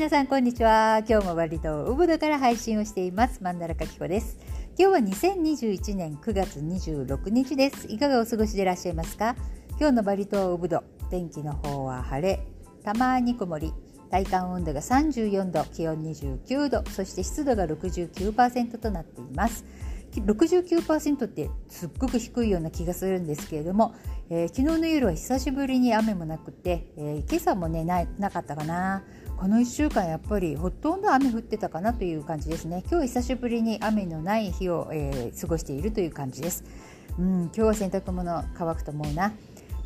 皆さんこんにちは。今日もバリ島ウブドから配信をしています。マンダラカキコです。今日は2021年9月26日です。いかがお過ごしでいらっしゃいますか？今日のバリ島ウブド、天気の方は晴れ、たまに曇り、体感温度が34度、気温29度、そして湿度が69%となっています。69%ってすっごく低いような気がするんですけれども、えー、昨日の夜は久しぶりに雨もなくて、えー、今朝もねなかったかなこの1週間やっぱりほとんど雨降ってたかなという感じですね。今日久しぶりに雨のない日を、えー、過ごしているという感じです。うん今日は洗濯物乾くと思うな。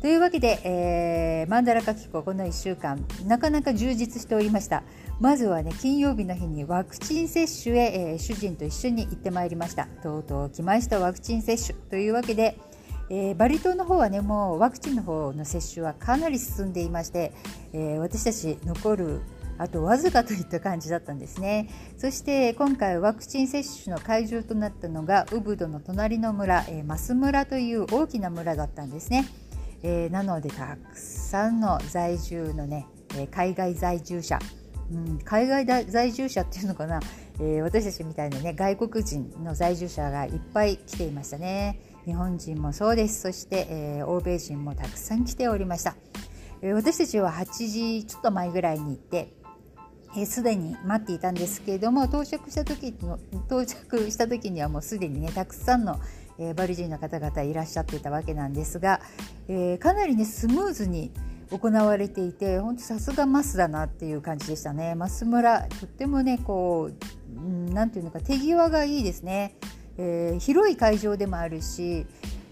というわけで、えー、マンダラカキコこの1週間なかなか充実しておりました。まずはね金曜日の日にワクチン接種へ、えー、主人と一緒に行ってまいりました。とうとう来ましたワクチン接種というわけで、えー、バリ島の方はねもうワクチンの方の接種はかなり進んでいまして、えー、私たち残るあとわずかといった感じだったんですね。そして今回ワクチン接種の会場となったのがウブドの隣の村、えー、マス村という大きな村だったんですね、えー、なのでたくさんの在住のね、え海外在住者。うん、海外在住者っていうのかな、えー、私たちみたいなね外国人の在住者がいっぱい来ていましたね。日本人もそうです。そして、えー、欧米人もたくさん来ておりました、えー、私たちは8時ちょっと前ぐらいに行ってすで、に待っていたんですけれども到着した時の到着した時にはもうすでにねたくさんの、えー、バリ人の方々いらっしゃっていたわけなんですが、えー、かなりねスムーズに行われていて本当さすがマスだなっていう感じでしたね。マ村とってもねこう何て言うのか手際がいいですね、えー、広い会場でもあるし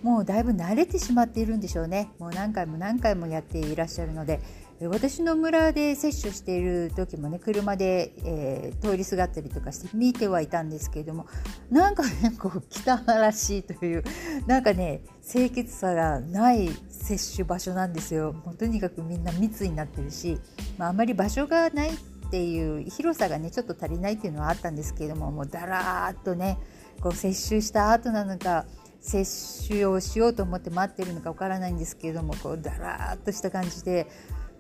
もうだいぶ慣れてしまっているんでしょうね。もう何回も何回もやっていらっしゃるので私の村で接種している時もね車で、えー、通りすがったりとかして見てはいたんですけれどもなんかねこう汚らしいというなんかね清潔さがない接種場所なんですよ。もうとにかくみんな密になってるし、まあ、あまり場所がないっていう広さがねちょっと足りないっていうのはあったんですけれどももうだらーっとねこう接種した後なのか接種をしようと思って待ってるのかわからないんですけれどもこうだらーっとした感じで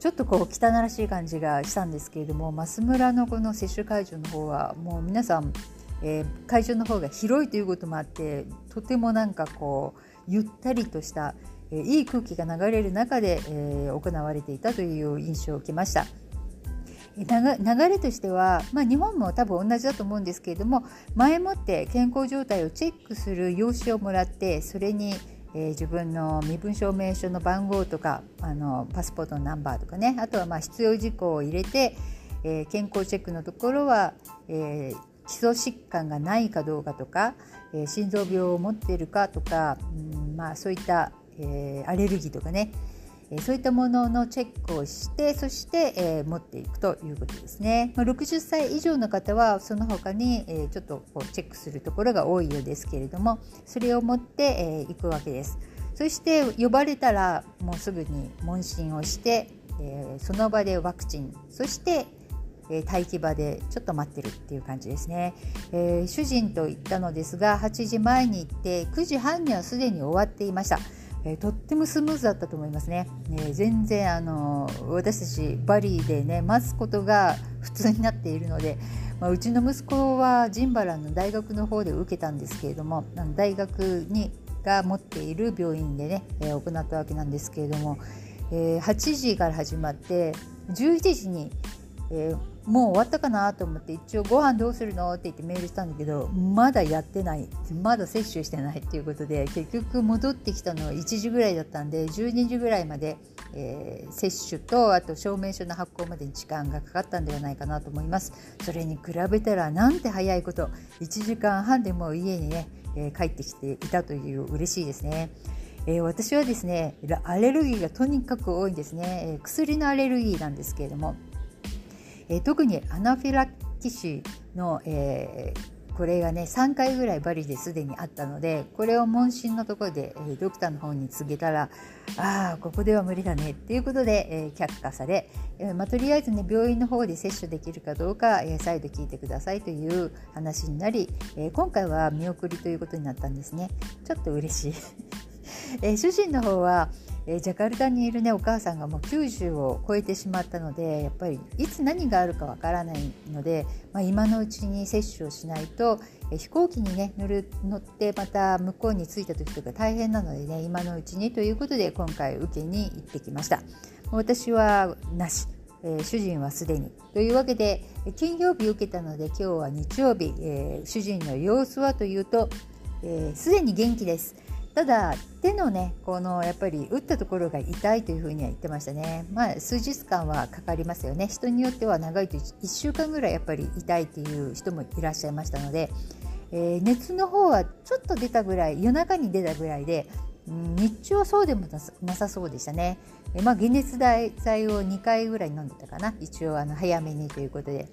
ちょっとこう汚らしい感じがしたんですけれども増村のこの接種会場の方はもう皆さん、えー、会場の方が広いということもあってとてもなんかこうゆったりとした、えー、いい空気が流れる中で、えー、行われていたという印象を受けました。流れとしては、まあ、日本も多分同じだと思うんですけれども前もって健康状態をチェックする用紙をもらってそれにえー、自分の身分証明書の番号とかあのパスポートのナンバーとかね。あとはまあ必要事項を入れて、えー、健康チェックのところは、えー、基礎疾患がないかどうかとか、え心臓病を持っているかとか、うんまあ、そういった、えアレルギーとかね。そういったもののチェックをしてそして、え、持っていくということですね、ま、60歳以上の方はその他に、え、ちょっとこうチェックするところが多いようですけれどもそれを持って、えー、くわけです。そして呼ばれたらもうすぐに問診をして、えその場でワクチンそしてえ待機場でちょっと待ってるっていう感じですね、えー、主人と行ったのですが8時前に行って9時半にはすでに終わっていました。えー、とってもスムーズだったと思いますね。え、全然あの私たちバリーでね待つことが普通になっているので、まあ、うちの息子はジンバランの大学の方で受けたんですけれどもあの大学にが持っている病院でね、えー、行ったわけなんですけれども、えー、8時から始まって11時に、えー、もう終わったかなと思って一応ご飯どうするのって言ってメールしたんだけどまだやってない。まだ接種してないっていうことで結局戻ってきたのは1時ぐらいだったんで12時ぐらいまで、えー、接種とあと証明書の発行までに時間がかかったんではないかなと思います。それに比べたらなんて早いこと1時間半でもう家にね、えー、帰ってきていたという嬉しいですね。えー、私はですねアレルギーがとにかく多いんですね、えー、薬のアレルギーなんですけれどもえ、特にアナフィラキシーの、えー、これがね3回ぐらいバリですでにあったのでこれを問診のところで、え、ドクターの方に告げたらああここでは無理だねっていうことで、えー、却下され、えーまあ、とりあえずね病院の方で接種できるかどうか、えー、再度聞いてくださいという話になり、え、今回は見送りということになったんですね。ちょっと嬉しい。え、主人の方はえー、ジャカルタにいるねお母さんがもう90を超えてしまったのでやっぱりいつ何があるかわからないので、まあ、今のうちに接種をしないと、えー、飛行機にね乗る乗ってまた向こうに着いた時とか大変なのでね今のうちにということで今回受けに行ってきました私はなしえー、主人はすでに。というわけで金曜日受けたので今日は日曜日、えー、主人の様子はというとすで、えー、に元気です。ただ手のねこのやっぱり打ったところが痛いというふうには言ってましたね。まあ数日間はかかりますよね。人によっては長いと1週間ぐらいやっぱり痛いっていう人もいらっしゃいましたので、えー、熱の方はちょっと出たぐらい夜中に出たぐらいで日中はそうでもなさそうでしたね。えまあ、解熱剤を2回ぐらい飲んでたかな。一応あの早めにということで。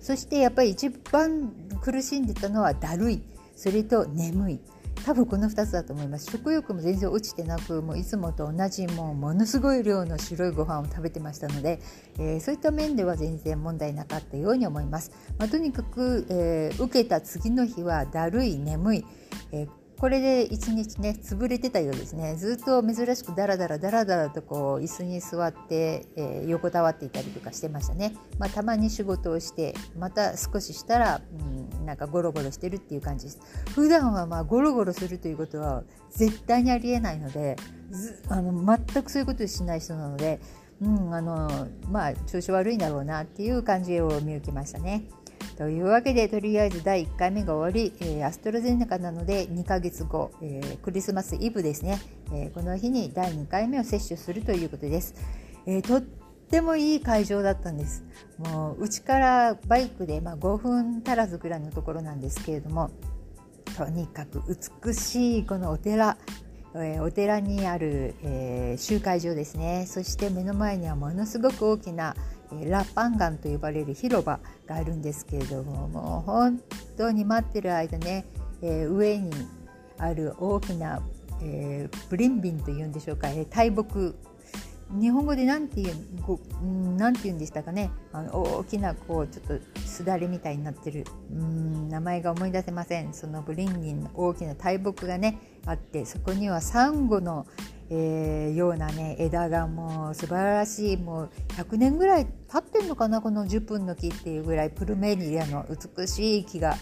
そしてやっぱり一番苦しんでたのはだるい。それと眠い。多分この2つだと思います。食欲も全然落ちてなくもういつもと同じもうものすごい量の白いご飯を食べてましたので、えー、そういった面では全然問題なかったように思います、まあ、とにかく、えー、受けた次の日はだるい眠い、えーこれで一日ね潰れてたようですね。ずっと珍しくダラダラダラダラとこう椅子に座って、えー、横たわっていたりとかしてましたね、まあ、たまに仕事をしてまた少ししたら、うん、なんかゴロゴロしてるっていう感じです。普段はまあゴロゴロするということは絶対にありえないのであの全くそういうことしない人なのでうんあのまあ調子悪いんだろうなっていう感じを見受けましたね。というわけでとりあえず第1回目が終わり、えー、アストロゼネカなので2ヶ月後、えー、クリスマスイブですね、えー、この日に第2回目を接種するということです。えとってもいい会場だったんです。もううちからバイクで、まあ、5分足らずぐらいのところなんですけれどもとにかく美しいこのお寺えお寺にある、えー、集会場ですね。そして目の前にはものすごく大きな、ラ・パンガンと呼ばれる広場があるんですけれどももう本当に待ってる間ね、え、上にある大きな、えー、ブリンビンというんでしょうか、え、大木。日本語で何て言うなんて言うんでしたかね。あの大きなこうちょっとすだれみたいになってる。うん名前が思い出せません。そのブリンギンの大きな大木がねあってそこにはサンゴの、えー、ようなね枝がもう素晴らしいもう100年ぐらい経ってんのかなこの10分の木っていうぐらいプルメニアの美しい木が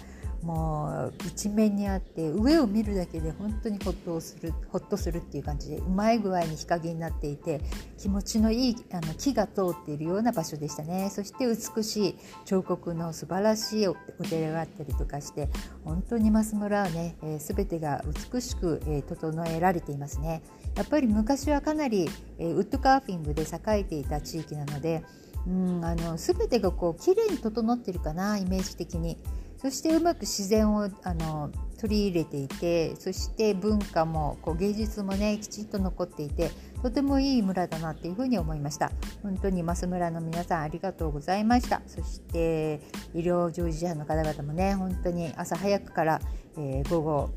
もう一面にあって上を見るだけで本当にほっとするほっとするっていう感じでうまい具合に日陰になっていて気持ちのいいあの木が通っているような場所でしたね。そして美しい彫刻の素晴らしいお寺があったりとかして本当に増村はね、えー、全てが美しく、えー、整えられていますね。やっぱり昔はかなり、えー、ウッドカーフィングで栄えていた地域なのでうんあの全てがこう綺麗に整ってるかなイメージ的に。そしてうまく自然をあの取り入れていてそして文化もこう芸術もねきちんと残っていてとてもいい村だなっていうふうに思いました本当に増村の皆さんありがとうございましたそして医療従事者の方々もね本当に朝早くから、えー、午後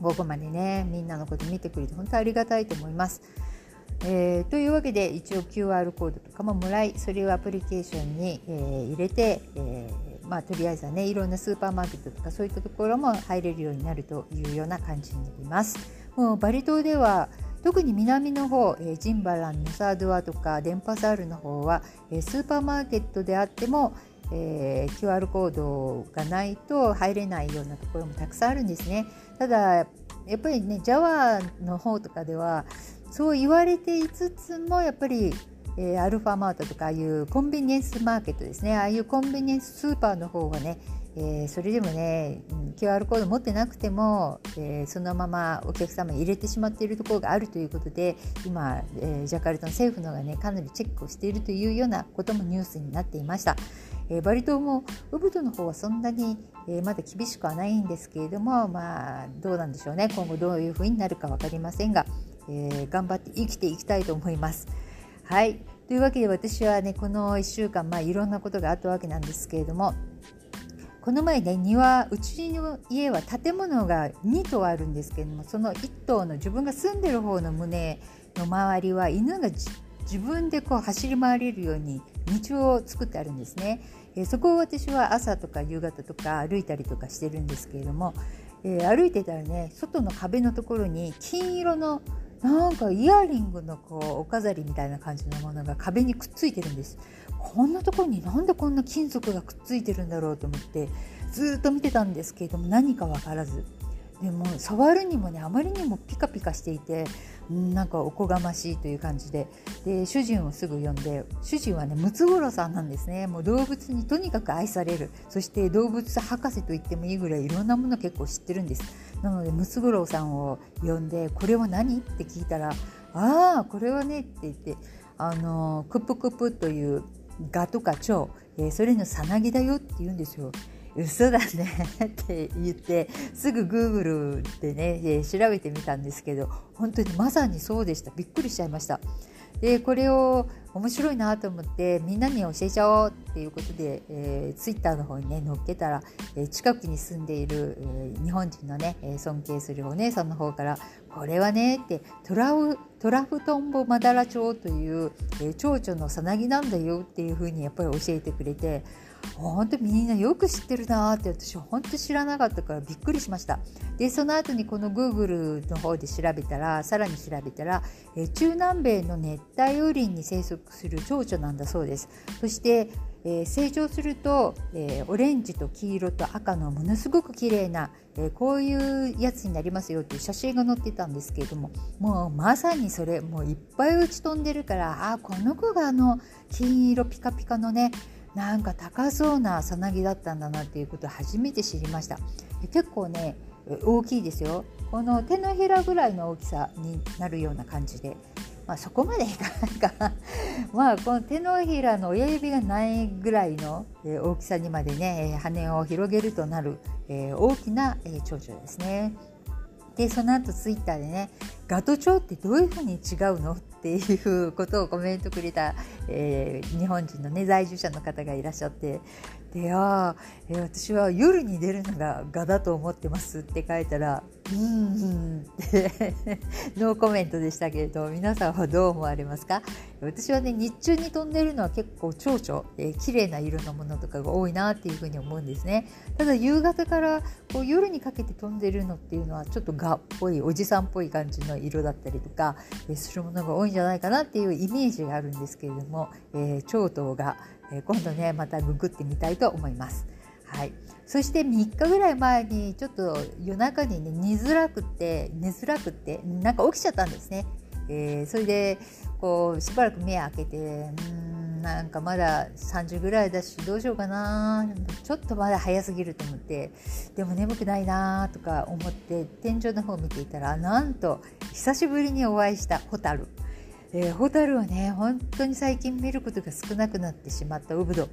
午後までねみんなのこと見てくれて本当ありがたいと思います。えー、というわけで一応 QR コードとかももらいそれをアプリケーションに、えー、入れて、えーまあ、とりあえずはねいろんなスーパーマーケットとかそういったところも入れるようになるというような感じになります。もうバリ島では特に南の方、えー、ジンバラン、ヌサードアとかデンパサールの方は、え、スーパーマーケットであっても、えー、QR コードがないと入れないようなところもたくさんあるんですね。ただやっぱりねジャワの方とかではそう言われていつつもやっぱりえー、アルファマートとかああいうコンビニエンスマーケットですねああいうコンビニエンススーパーの方はね、えー、それでもね QR コード持ってなくても、えー、そのままお客様に入れてしまっているところがあるということで今、え、ジャカルタの政府のがねかなりチェックをしているというようなこともニュースになっていました。え、バリ島もウブドの方はそんなに、え、まだ厳しくはないんですけれどもまあどうなんでしょうね今後どういうふうになるか分かりませんが、えー、頑張って生きていきたいと思います。はいというわけで私はねこの1週間、まあ、いろんなことがあったわけなんですけれどもこの前ね庭うちの家は建物が2棟あるんですけれどもその1棟の自分が住んでる方の棟の周りは犬が自分でこう走り回れるように道を作ってあるんですね。えそこを私は朝とか夕方とか歩いたりとかしてるんですけれども、えー、歩いてたらね外の壁のところに金色のなんかイヤリングのこうお飾りみたいな感じのものが壁にくっついてるんですこんなところになんでこんな金属がくっついてるんだろうと思ってずっと見てたんですけれども何か分からずでも触るにもねあまりにもピカピカしていてなんかおこがましいという感じでで主人をすぐ呼んで主人はねムツゴロウさんなんですねもう動物にとにかく愛されるそして動物博士と言ってもいいぐらいいろんなもの結構知ってるんですなのでムツゴロウさんを呼んで「これは何?」って聞いたら「ああこれはね」って言ってあのクプクプというガとか蝶、えー、それのさなぎだよって言うんですよ。嘘だね。って言ってすぐ Google でね調べてみたんですけど本当にまさにそうでした。びっくりしちゃいました。でこれを面白いなと思ってみんなに教えちゃおうっていうことで、えー、ツイッターの方にね載っけたら、えー、近くに住んでいる、えー、日本人のね尊敬するお姉さんの方から「これはね」ってトラウトラフトンボマダラチョウという、えー、蝶々のさなぎなんだよっていうふうにやっぱり教えてくれて本当みんなよく知ってるなって私本当知らなかったからびっくりしました。でその後にこの Google の方で調べたらさらに調べたら、え中南米の熱帯雨林に生息する蝶々なんだそうです。そしてえー、成長すると、えー、オレンジと黄色と赤のものすごく綺麗な、えー、こういうやつになりますよっていう写真が載ってたんですけれどももうまさにそれもういっぱい打ち飛んでるからあこの子があの金色ピカピカのねなんか高そうなさなぎだったんだなっていうことを初めて知りました。結構ね大きいですよ。この手のひらぐらいの大きさになるような感じで、まあ、そこまでいかないかな。まあこの手のひらの親指がないぐらいの大きさにまでね羽を広げるとなる大きな蝶々ですね。でその後ツイッターでねガトチョウってどういうふうに違うの？っていうことをコメントくれた、えー、日本人のね在住者の方がいらっしゃってであ、えー、私は夜に出るのが蛾だと思ってますって書いたらうんうん。ノーコメントでしたけれど皆さんはどう思われますか？私はね日中に飛んでるのは結構蝶々、えー、綺麗な色のものとかが多いなっていうふうに思うんですね。ただ夕方からこう夜にかけて飛んでるのっていうのはちょっと蛾っぽいおじさんっぽい感じの色だったりとか、えー、するものが多いんじゃないかなっていうイメージがあるんですけれども、えー、蝶々が、えー、今度ねまたググってみたいと思います。はい、そして3日ぐらい前にちょっと夜中にね寝づらくて寝づらくてなんか起きちゃったんですね。えー、それでこうしばらく目開けてうんなんかまだ3時ぐらいだしどうしようかなちょっとまだ早すぎると思ってでも眠くないなとか思って天井の方を見ていたらなんと久しぶりにお会いしたホタル。えー、ホタルはね本当に最近見ることが少なくなってしまったウブド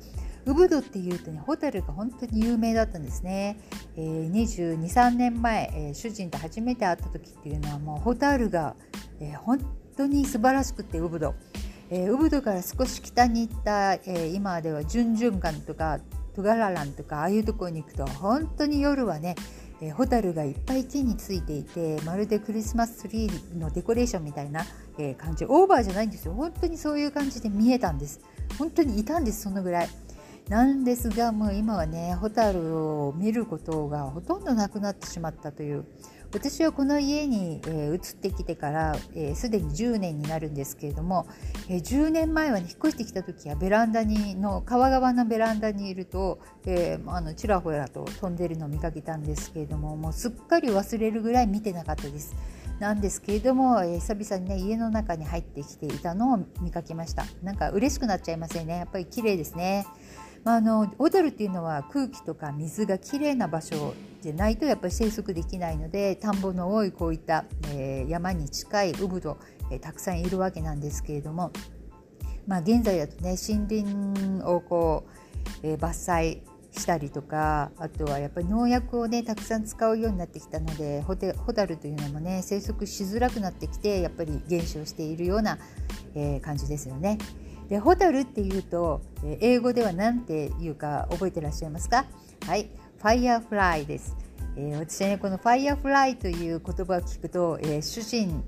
ウブドっていうとねホタルが本当に有名だったんですね、えー、22、3年前、えー、主人と初めて会った時っていうのはもうホタルが、えー、本当に素晴らしくてウブド、えー、ウブドから少し北に行った、えー、今ではジュンジュンガンとかトガラランとかああいうところに行くと本当に夜はねえー、ホタルがいっぱい木についていてまるでクリスマスツリーのデコレーションみたいな、えー、感じ。オーバーじゃないんですよ。本当にそういう感じで見えたんです。本当にいたんですそのぐらい。なんですがもう今はねホタルを見ることがほとんどなくなってしまったという。私はこの家に、えー、移ってきてからすで、えー、に10年になるんですけれども、えー、10年前は、ね、引っ越してきた時はベランダにの川側のベランダにいると、えー、あのちらほらと飛んでるのを見かけたんですけれどももうすっかり忘れるぐらい見てなかったです。なんですけれども、えー、久々にね家の中に入ってきていたのを見かけました。なんか嬉しくなっちゃいますよね。やっぱり綺麗ですね。まあ、あの小樽っていうのは空気とか水がきれいな場所でないとやっぱり生息できないので田んぼの多いこういった、えー、山に近いウブド、えー、たくさんいるわけなんですけれども、まあ、現在だとね森林をこう、えー、伐採したりとかあとはやっぱり農薬をねたくさん使うようになってきたのでホテホタルというのもね生息しづらくなってきてやっぱり減少しているような、えー、感じですよね。でホタルっていうと英語では何て言うか覚えてらっしゃいますか？はい。ファイヤーフライです、えー、私はねこのファイヤーフライという言葉を聞くと、えー、主人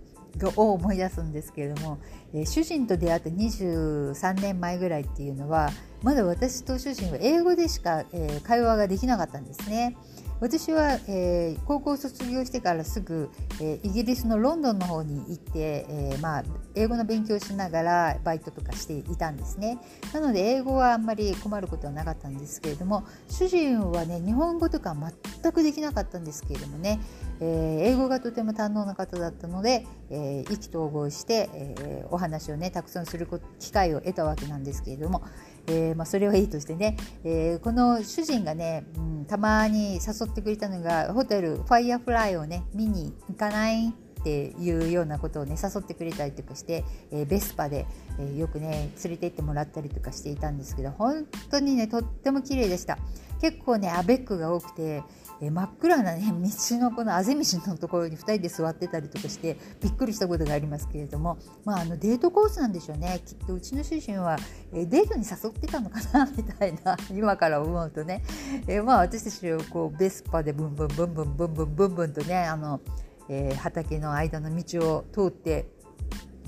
を思い出すんですけれども、えー、主人と出会った23年前ぐらいっていうのはまだ私と主人は英語でしか、え、会話ができなかったんですね。私は、えー、高校卒業してからすぐ、えー、イギリスのロンドンの方に行って、えー、まあ、英語の勉強しながらバイトとかしていたんですね。なので英語はあんまり困ることはなかったんですけれども主人はね日本語とか全くできなかったんですけれどもね、え英語がとても堪能な方だったので、え意気投合して、えお話をねたくさんする機会を得たわけなんですけれども、えー、まあ、それはいいとしてね、えー、この主人がね、うん、たまに誘ってくれたのがホテルファイヤーフライをね見に行かないっていうようなことをね誘ってくれたりとかして、えー、ベスパで、えー、よくね連れて行ってもらったりとかしていたんですけど本当にねとっても綺麗でした。結構ねアベックが多くて、え真っ暗なね道のこのあぜ道のところに2人で座ってたりとかしてびっくりしたことがありますけれども、まあ、あのデートコースなんでしょうね。きっとうちの主人は、えデートに誘ってたのかなみたいな 今から思うとね、えまあ、私たちをこうベスパでブンブンブンブンブンブンブンブンとねあの、えー、畑の間の道を通って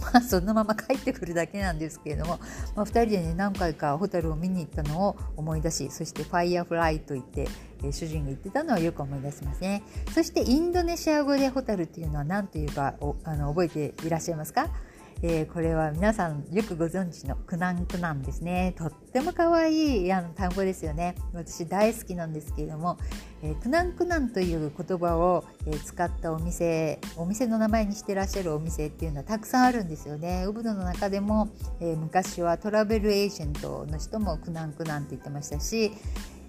まあ、そのまま帰ってくるだけなんですけれども、まあ、2人でね何回かホタルを見に行ったのを思い出しそして「ファイヤーフライ」と言って、えー、主人が言ってたのをよく思い出しますね。そしてインドネシア語でホタルっていうのは何というかあの覚えていらっしゃいますか？えー、これは皆さんよくご存知のクナンクナンですね。とっても可愛いあの単語ですよね。私大好きなんですけれども、えー、クナンクナンという言葉を、え、使ったお店お店の名前にしてらっしゃるお店っていうのはたくさんあるんですよね。ウブドの中でも、え昔はトラベルエージェントの人もクナンクナンって言ってましたし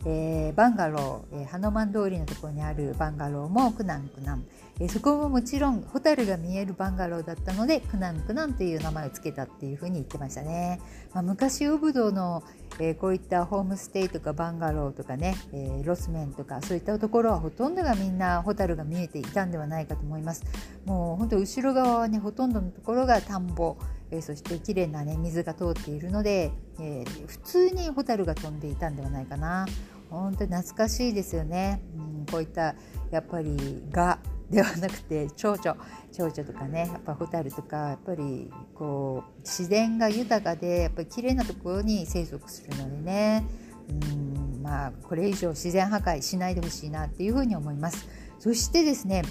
えー、バンガロー、えー、ハノマン通りのところにあるバンガローもクナンクナン、えー、そこももちろんホタルが見えるバンガローだったのでクナンクナンという名前を付けたっていうふうに言ってましたね、まあ、昔ウブドの、えー、こういったホームステイとかバンガローとかね、えー、ロスメンとかそういったところはほとんどがみんなホタルが見えていたんではないかと思います。もう本当後ろ側はねほとんどのところが田んぼえ、そして綺麗なね水が通っているので、えー、普通にホタルが飛んでいたんではないかな。本当に懐かしいですよね、うん、こういったやっぱりがではなくて蝶々。蝶々とかねやっぱホタルとかやっぱりこう自然が豊かでやっぱり綺麗なところに生息するのでね。うんまあこれ以上自然破壊しないでほしいなっていうふうに思います。そしてですね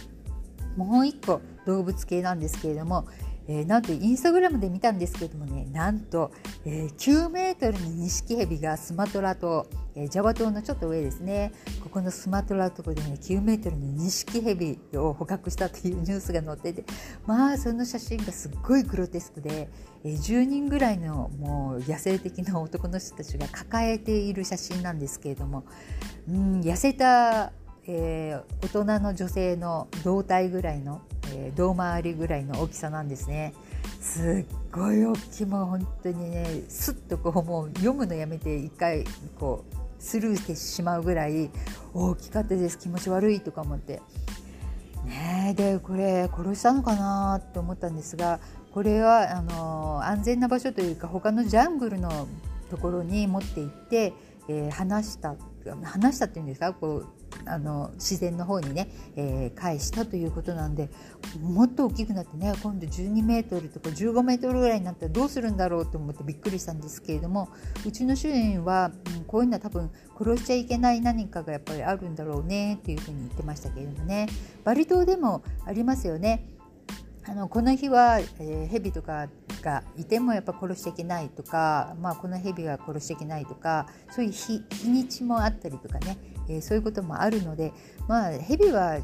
もう一個動物系なんですけれどもえー、なんとインスタグラムで見たんですけどもねなんと、えー、9メートルのニシキヘビがスマトラ島、えー、ジャワ島のちょっと上ですね。ここのスマトラ島でね9メートルのニシキヘビを捕獲したというニュースが載っててまあその写真がすっごいグロテスクで、えー、10人ぐらいのもう野生的な男の人たちが抱えている写真なんですけれども、うん、痩せたえー、大人の女性の胴体ぐらいの、えー、胴回りぐらいの大きさなんですね。すっごい大きいもう本当にねすっとこうもう読むのやめて一回こうスルーしてしまうぐらい大きかったです。気持ち悪いとか思って。ねでこれ殺したのかなって思ったんですがこれはあの安全な場所というか他のジャングルのところに持って行って、えー、話した話したっていうんですか？こうあの自然の方にね、えー、返したということなんでもっと大きくなってね今度12メートルとか15メートルぐらいになったらどうするんだろうと思ってびっくりしたんですけれどもうちの主人は、うん、こういうのは多分殺しちゃいけない何かがやっぱりあるんだろうねっていうふうに言ってましたけれどもねバリ島でもありますよね。あのこの日は、えー、蛇とかがいてもやっぱ殺しちゃいけないとか、まあ、この蛇は殺しちゃいけないとかそういう日日にちもあったりとかね、えー、そういうこともあるので、まあ、蛇は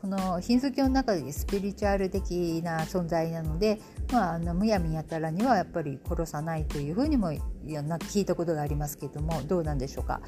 このヒンズー教の中でスピリチュアル的な存在なので、まあ、あのむやみやたらにはやっぱり殺さないというふうにも聞いたことがありますけれどもどうなんでしょうか。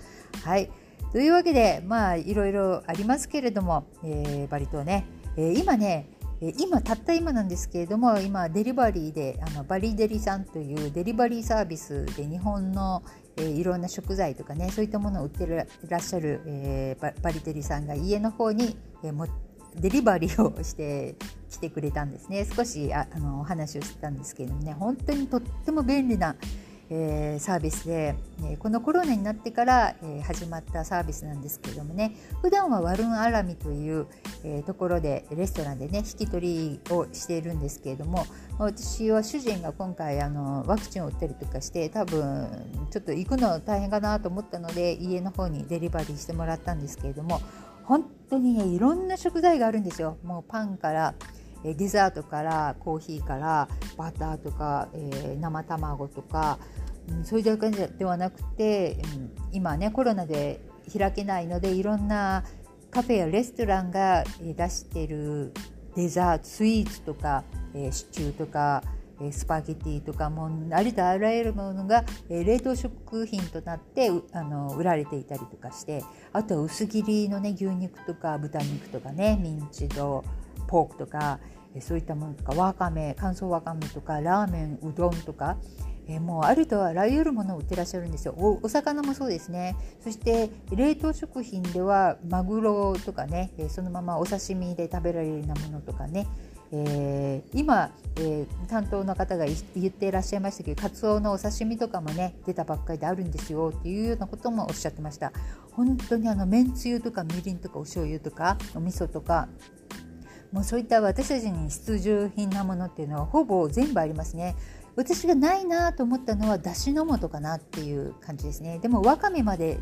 はいというわけでまあいろいろありますけれども、えー、バリ島ね、えー、今ね今たった今なんですけれども今デリバリーであのバリデリさんというデリバリーサービスで日本の、えー、いろんな食材とかねそういったものを売ってらっしゃる、えー、バリデリさんが家の方に、えー、もデリバリーをしてきてくれたんですね。少しああのお話をしてたんですけれどもね本当にとっても便利なえー、サービスで、えこのコロナになってから、え始まったサービスなんですけれどもね。普段はワルンアラミという、えところでレストランでね引き取りをしているんですけれども私は主人が今回あのワクチンを打ったりとかして多分ちょっと行くの大変かなと思ったので家の方にデリバリーしてもらったんですけれども本当にねいろんな食材があるんですよ。もうパンからデザートからコーヒーからバターとか、えー、生卵とか、うん、そういうだけではなくて、うん、今ねコロナで開けないのでいろんなカフェやレストランが出してるデザートスイーツとか、えー、シチューとかスパゲティとかもありとあらゆるものが冷凍食品となってあの売られていたりとかしてあとは薄切りのね牛肉とか豚肉とかねミンチとポークとかそういったものとかわかめ乾燥わかめとかラーメンうどんとかえもうありとあらゆるものを売ってらっしゃるんですよ。おお魚もそうですね。そして冷凍食品ではマグロとかねそのままお刺身で食べられるようなものとかね。えー、今、えー、担当の方が言っていらっしゃいましたけどカツオのお刺身とかもね出たばっかりであるんですよっていうようなこともおっしゃってました。本当にあのめんつゆとかみりんとかお醤油とかお味噌とかもうそういった私たちに必需品なものっていうのはほぼ全部ありますね。私がないなと思ったのはだしの素かなっていう感じですね。でもわかめまで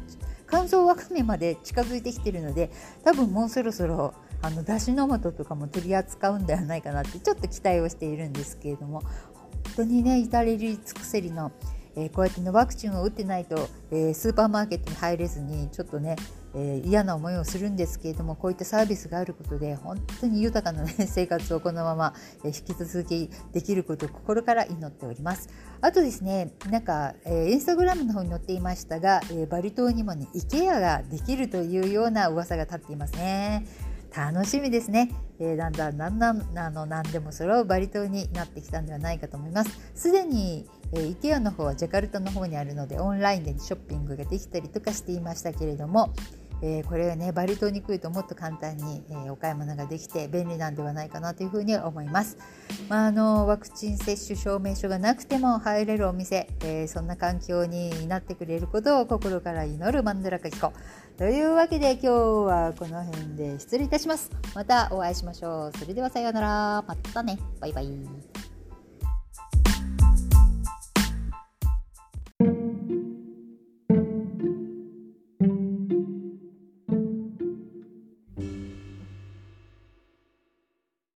乾燥わかめまで近づいてきてるので多分もうそろそろあのだしの素とかも取り扱うんではないかなってちょっと期待をしているんですけれども本当にね至れり尽くせりの、えー、こうやってのワクチンを打ってないと、えー、スーパーマーケットに入れずにちょっとねえー、嫌な思いをするんですけれどもこういったサービスがあることで本当に豊かな、ね、生活をこのまま、え、引き続きできることを心から祈っております。あとですねなんか、えー、インスタグラムの方に載っていましたが、えー、バリ島にもね IKEA ができるというような噂が立っていますね。楽しみですね、えー、だんだんだんだんあの何でも揃うバリ島になってきたんではないかと思います。すでに、えー、IKEA の方はジャカルタの方にあるのでオンラインでショッピングができたりとかしていましたけれどもえー、これはねバリ島に来るともっと簡単に、えー、お買い物ができて便利なんではないかなというふうに思います。まあ、あのワクチン接種証明書がなくても入れるお店、えー、そんな環境になってくれることを心から祈るマンドラカキコ。というわけで今日はこの辺で失礼いたします。またお会いしましょう。それではさようなら。またね。バイバイ。